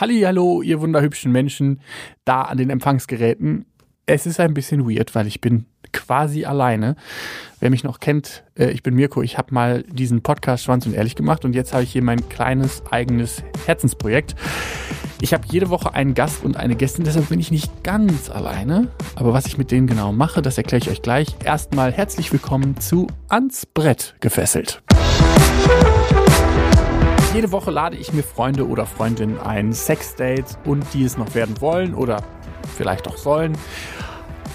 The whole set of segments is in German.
Hallo, ihr wunderhübschen Menschen da an den Empfangsgeräten. Es ist ein bisschen weird, weil ich bin quasi alleine. Wer mich noch kennt, äh, ich bin Mirko. Ich habe mal diesen Podcast Schwanz und Ehrlich gemacht und jetzt habe ich hier mein kleines eigenes Herzensprojekt. Ich habe jede Woche einen Gast und eine Gästin, deshalb bin ich nicht ganz alleine. Aber was ich mit denen genau mache, das erkläre ich euch gleich. Erstmal herzlich willkommen zu Ans Brett gefesselt. Jede Woche lade ich mir Freunde oder Freundinnen ein, Sexdate und die es noch werden wollen oder vielleicht auch sollen.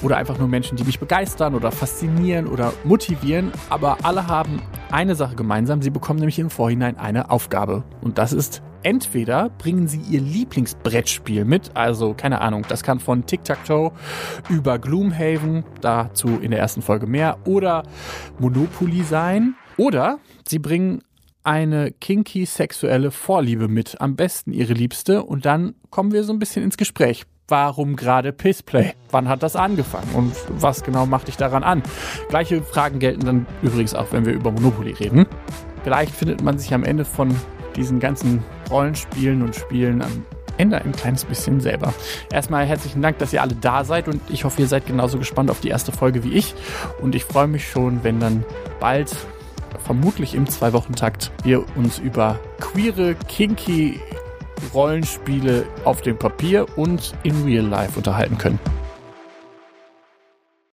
Oder einfach nur Menschen, die mich begeistern oder faszinieren oder motivieren. Aber alle haben eine Sache gemeinsam. Sie bekommen nämlich im Vorhinein eine Aufgabe. Und das ist entweder bringen sie ihr Lieblingsbrettspiel mit, also keine Ahnung, das kann von Tic-Tac-Toe über Gloomhaven, dazu in der ersten Folge mehr, oder Monopoly sein, oder sie bringen eine kinky sexuelle Vorliebe mit, am besten ihre Liebste, und dann kommen wir so ein bisschen ins Gespräch. Warum gerade Pissplay? Wann hat das angefangen? Und was genau macht dich daran an? Gleiche Fragen gelten dann übrigens auch, wenn wir über Monopoly reden. Vielleicht findet man sich am Ende von diesen ganzen Rollenspielen und Spielen am Ende ein kleines bisschen selber. Erstmal herzlichen Dank, dass ihr alle da seid und ich hoffe, ihr seid genauso gespannt auf die erste Folge wie ich. Und ich freue mich schon, wenn dann bald vermutlich im Zwei-Wochen-Takt wir uns über queere, kinky Rollenspiele auf dem Papier und in Real Life unterhalten können.